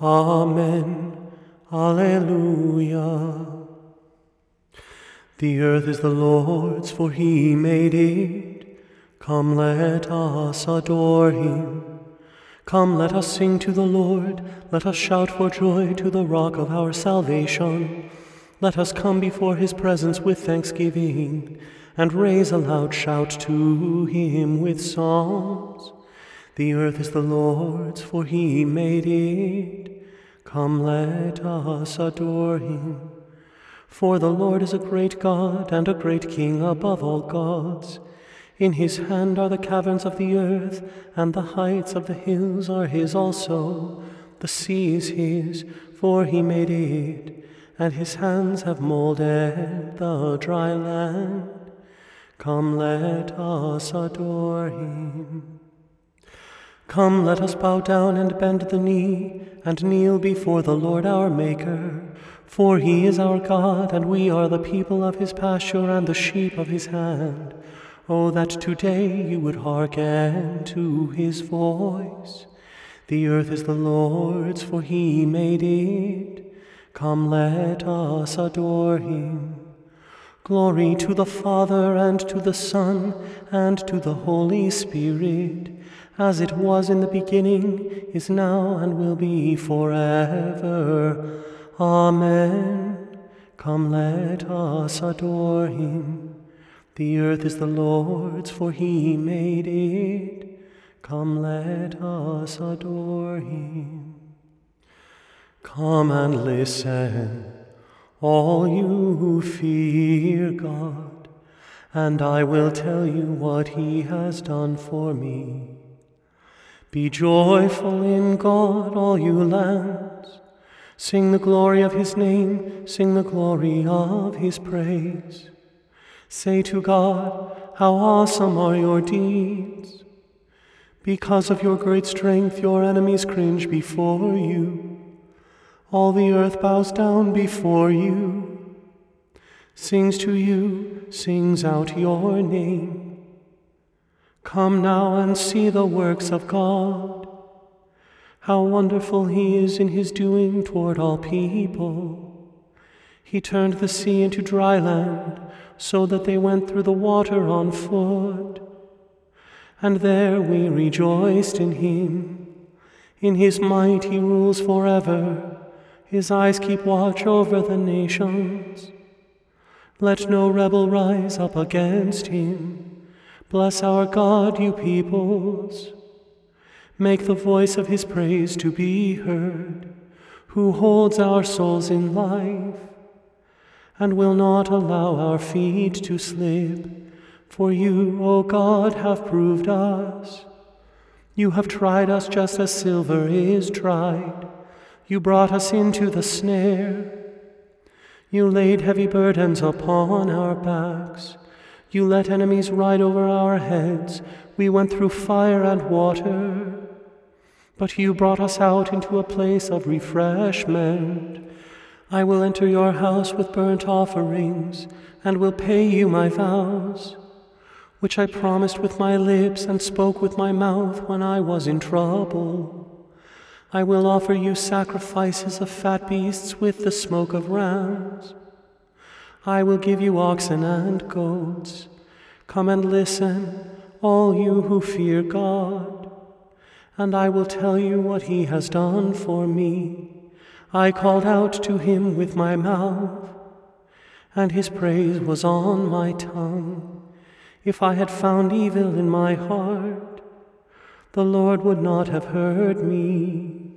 Amen. Alleluia. The earth is the Lord's, for he made it. Come, let us adore him. Come, let us sing to the Lord. Let us shout for joy to the rock of our salvation. Let us come before his presence with thanksgiving and raise a loud shout to him with psalms. The earth is the Lord's, for he made it. Come, let us adore him. For the Lord is a great God and a great King above all gods. In his hand are the caverns of the earth, and the heights of the hills are his also. The sea is his, for he made it, and his hands have molded the dry land. Come, let us adore him. Come, let us bow down and bend the knee, and kneel before the Lord our Maker. For he is our God, and we are the people of his pasture and the sheep of his hand. Oh, that today you would hearken to his voice. The earth is the Lord's, for he made it. Come, let us adore him. Glory to the Father, and to the Son, and to the Holy Spirit as it was in the beginning, is now, and will be forever. Amen. Come, let us adore him. The earth is the Lord's, for he made it. Come, let us adore him. Come and listen, all you who fear God, and I will tell you what he has done for me. Be joyful in God, all you lands. Sing the glory of his name, sing the glory of his praise. Say to God, How awesome are your deeds! Because of your great strength, your enemies cringe before you. All the earth bows down before you, sings to you, sings out your name. Come now and see the works of God. How wonderful He is in His doing toward all people. He turned the sea into dry land so that they went through the water on foot. And there we rejoiced in Him. In His might He rules forever. His eyes keep watch over the nations. Let no rebel rise up against Him. Bless our God, you peoples. Make the voice of his praise to be heard, who holds our souls in life, and will not allow our feet to slip. For you, O God, have proved us. You have tried us just as silver is tried. You brought us into the snare. You laid heavy burdens upon our backs. You let enemies ride over our heads. We went through fire and water. But you brought us out into a place of refreshment. I will enter your house with burnt offerings, and will pay you my vows, which I promised with my lips and spoke with my mouth when I was in trouble. I will offer you sacrifices of fat beasts with the smoke of rams. I will give you oxen and goats. Come and listen, all you who fear God, and I will tell you what he has done for me. I called out to him with my mouth, and his praise was on my tongue. If I had found evil in my heart, the Lord would not have heard me.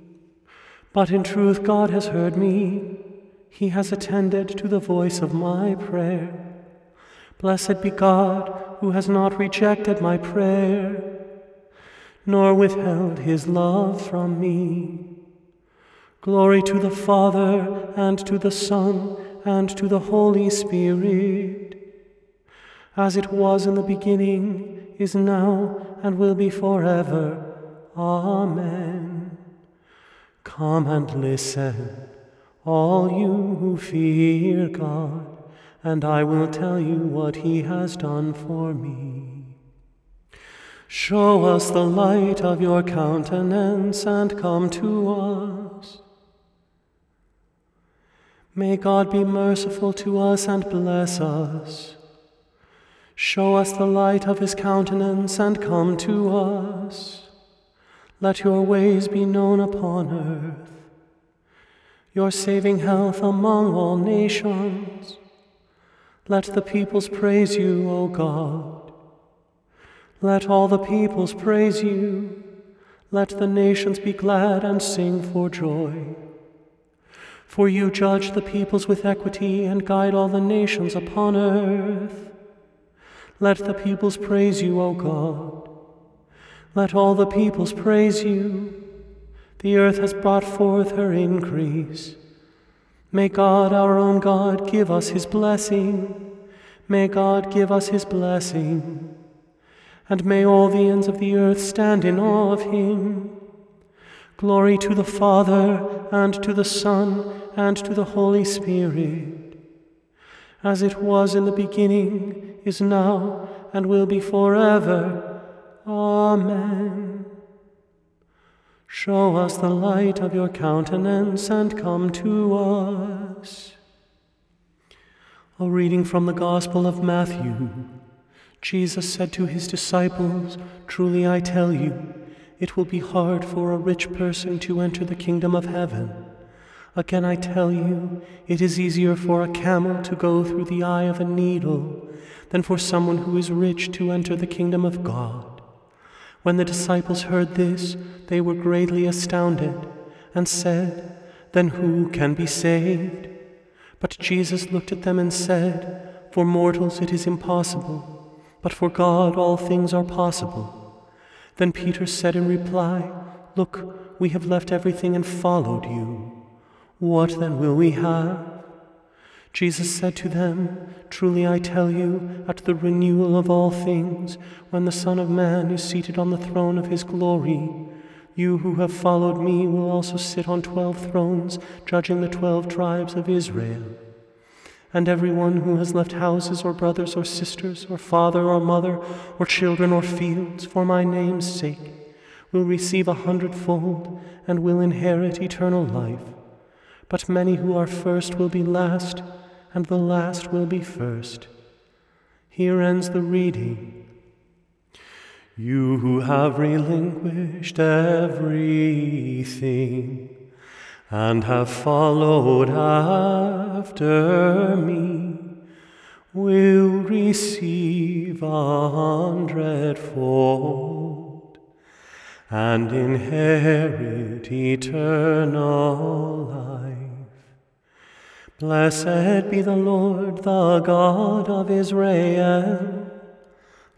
But in truth, God has heard me he has attended to the voice of my prayer. Blessed be God, who has not rejected my prayer, nor withheld his love from me. Glory to the Father, and to the Son, and to the Holy Spirit, as it was in the beginning, is now, and will be forever. Amen. Come and listen, all you who fear God, and I will tell you what he has done for me. Show us the light of your countenance and come to us. May God be merciful to us and bless us. Show us the light of his countenance and come to us. Let your ways be known upon earth, your saving health among all nations. Let the peoples praise you, O God. Let all the peoples praise you. Let the nations be glad and sing for joy. For you judge the peoples with equity and guide all the nations upon earth. Let the peoples praise you, O God. Let all the peoples praise you. The earth has brought forth her increase. May God, our own God, give us his blessing. May God give us his blessing. And may all the ends of the earth stand in awe of him. Glory to the Father, and to the Son, and to the Holy Spirit, as it was in the beginning, is now, and will be forever. Amen. Show us the light of your countenance, and come to us. A reading from the Gospel of Matthew. Jesus said to his disciples, Truly I tell you, it will be hard for a rich person to enter the kingdom of heaven. Again, I tell you, it is easier for a camel to go through the eye of a needle than for someone who is rich to enter the kingdom of God. When the disciples heard this, they were greatly astounded and said, Then who can be saved? But Jesus looked at them and said, For mortals it is impossible, but for God all things are possible. Then Peter said in reply, Look, we have left everything and followed you. What then will we have? Jesus said to them, Truly I tell you, at the renewal of all things, when the Son of Man is seated on the throne of his glory, you who have followed me will also sit on twelve thrones, judging the twelve tribes of Israel. And everyone who has left houses or brothers or sisters or father or mother or children or fields for my name's sake will receive a hundredfold and will inherit eternal life. But many who are first will be last, and the last will be first. Here ends the reading. You who have relinquished everything and have followed after me will receive a hundredfold and inherit eternal life. Blessed be the Lord, the God of Israel.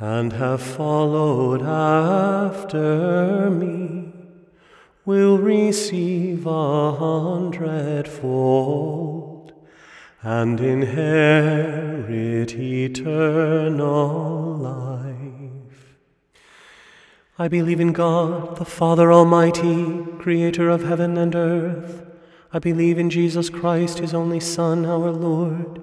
and have followed after me will receive a hundredfold and inherit eternal life. I believe in God, the Father Almighty, creator of heaven and earth. I believe in Jesus Christ, his only Son, our Lord.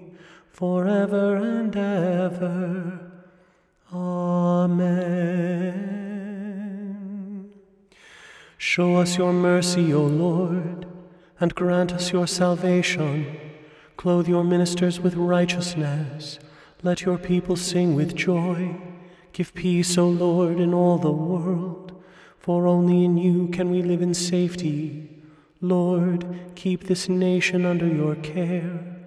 forever and ever. Amen. Show us your mercy, O Lord, and grant us your salvation. Clothe your ministers with righteousness. Let your people sing with joy. Give peace, O Lord, in all the world, for only in you can we live in safety. Lord, keep this nation under your care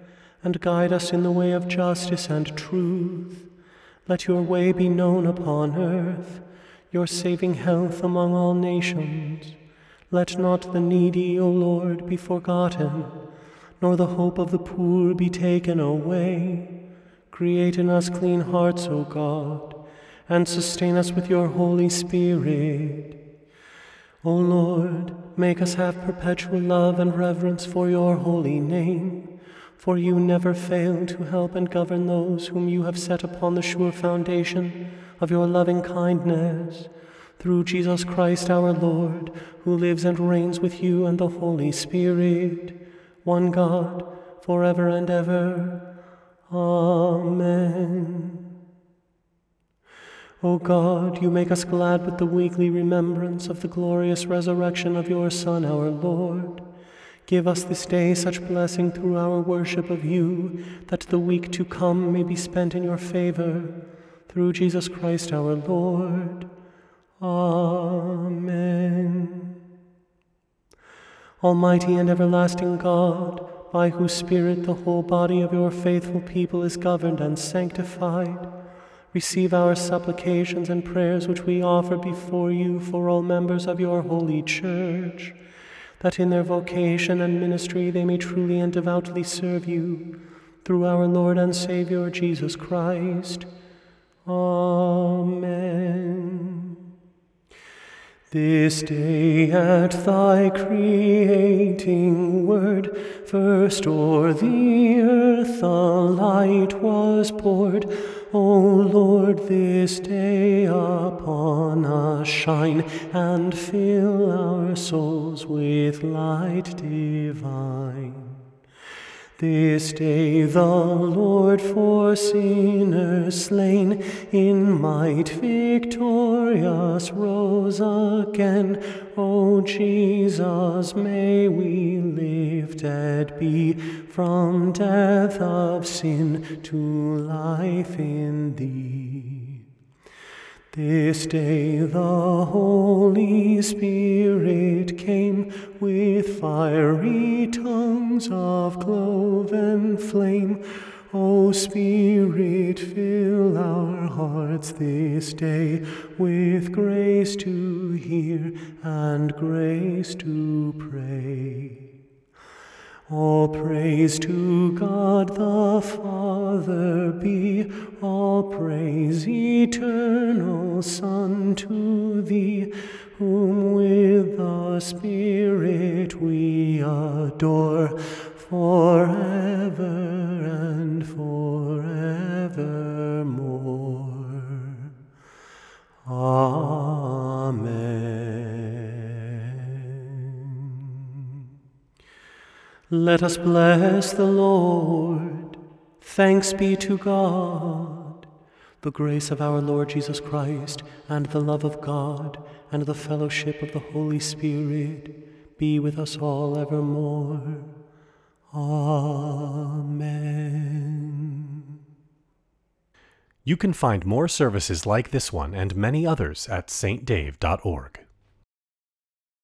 and guide us in the way of justice and truth. Let your way be known upon earth, your saving health among all nations. Let not the needy, O Lord, be forgotten, nor the hope of the poor be taken away. Create in us clean hearts, O God, and sustain us with your Holy Spirit. O Lord, make us have perpetual love and reverence for your holy name for you never fail to help and govern those whom you have set upon the sure foundation of your loving kindness. Through Jesus Christ our Lord, who lives and reigns with you and the Holy Spirit, one God, forever and ever. Amen. O God, you make us glad with the weekly remembrance of the glorious resurrection of your Son, our Lord. Give us this day such blessing through our worship of you, that the week to come may be spent in your favor. Through Jesus Christ our Lord. Amen. Almighty and everlasting God, by whose Spirit the whole body of your faithful people is governed and sanctified, receive our supplications and prayers which we offer before you for all members of your holy church that in their vocation and ministry they may truly and devoutly serve you, through our Lord and Savior Jesus Christ. Amen. This day at thy creating word, first o'er the earth the light was poured O Lord, this day upon us shine and fill our souls with light divine. This day the Lord for sinners slain in might victorious rose again. O Jesus, may we lifted be from death of sin to life in thee. This day the Holy Spirit came with fiery tongues of cloven flame. O Spirit, fill our hearts this day with grace to hear and grace to pray. All praise to God the Father be, all praise eternal Son to thee, whom with the Spirit we adore forever and forevermore. Amen. Let us bless the Lord. Thanks be to God. The grace of our Lord Jesus Christ, and the love of God, and the fellowship of the Holy Spirit be with us all evermore. Amen. You can find more services like this one and many others at saintdave.org.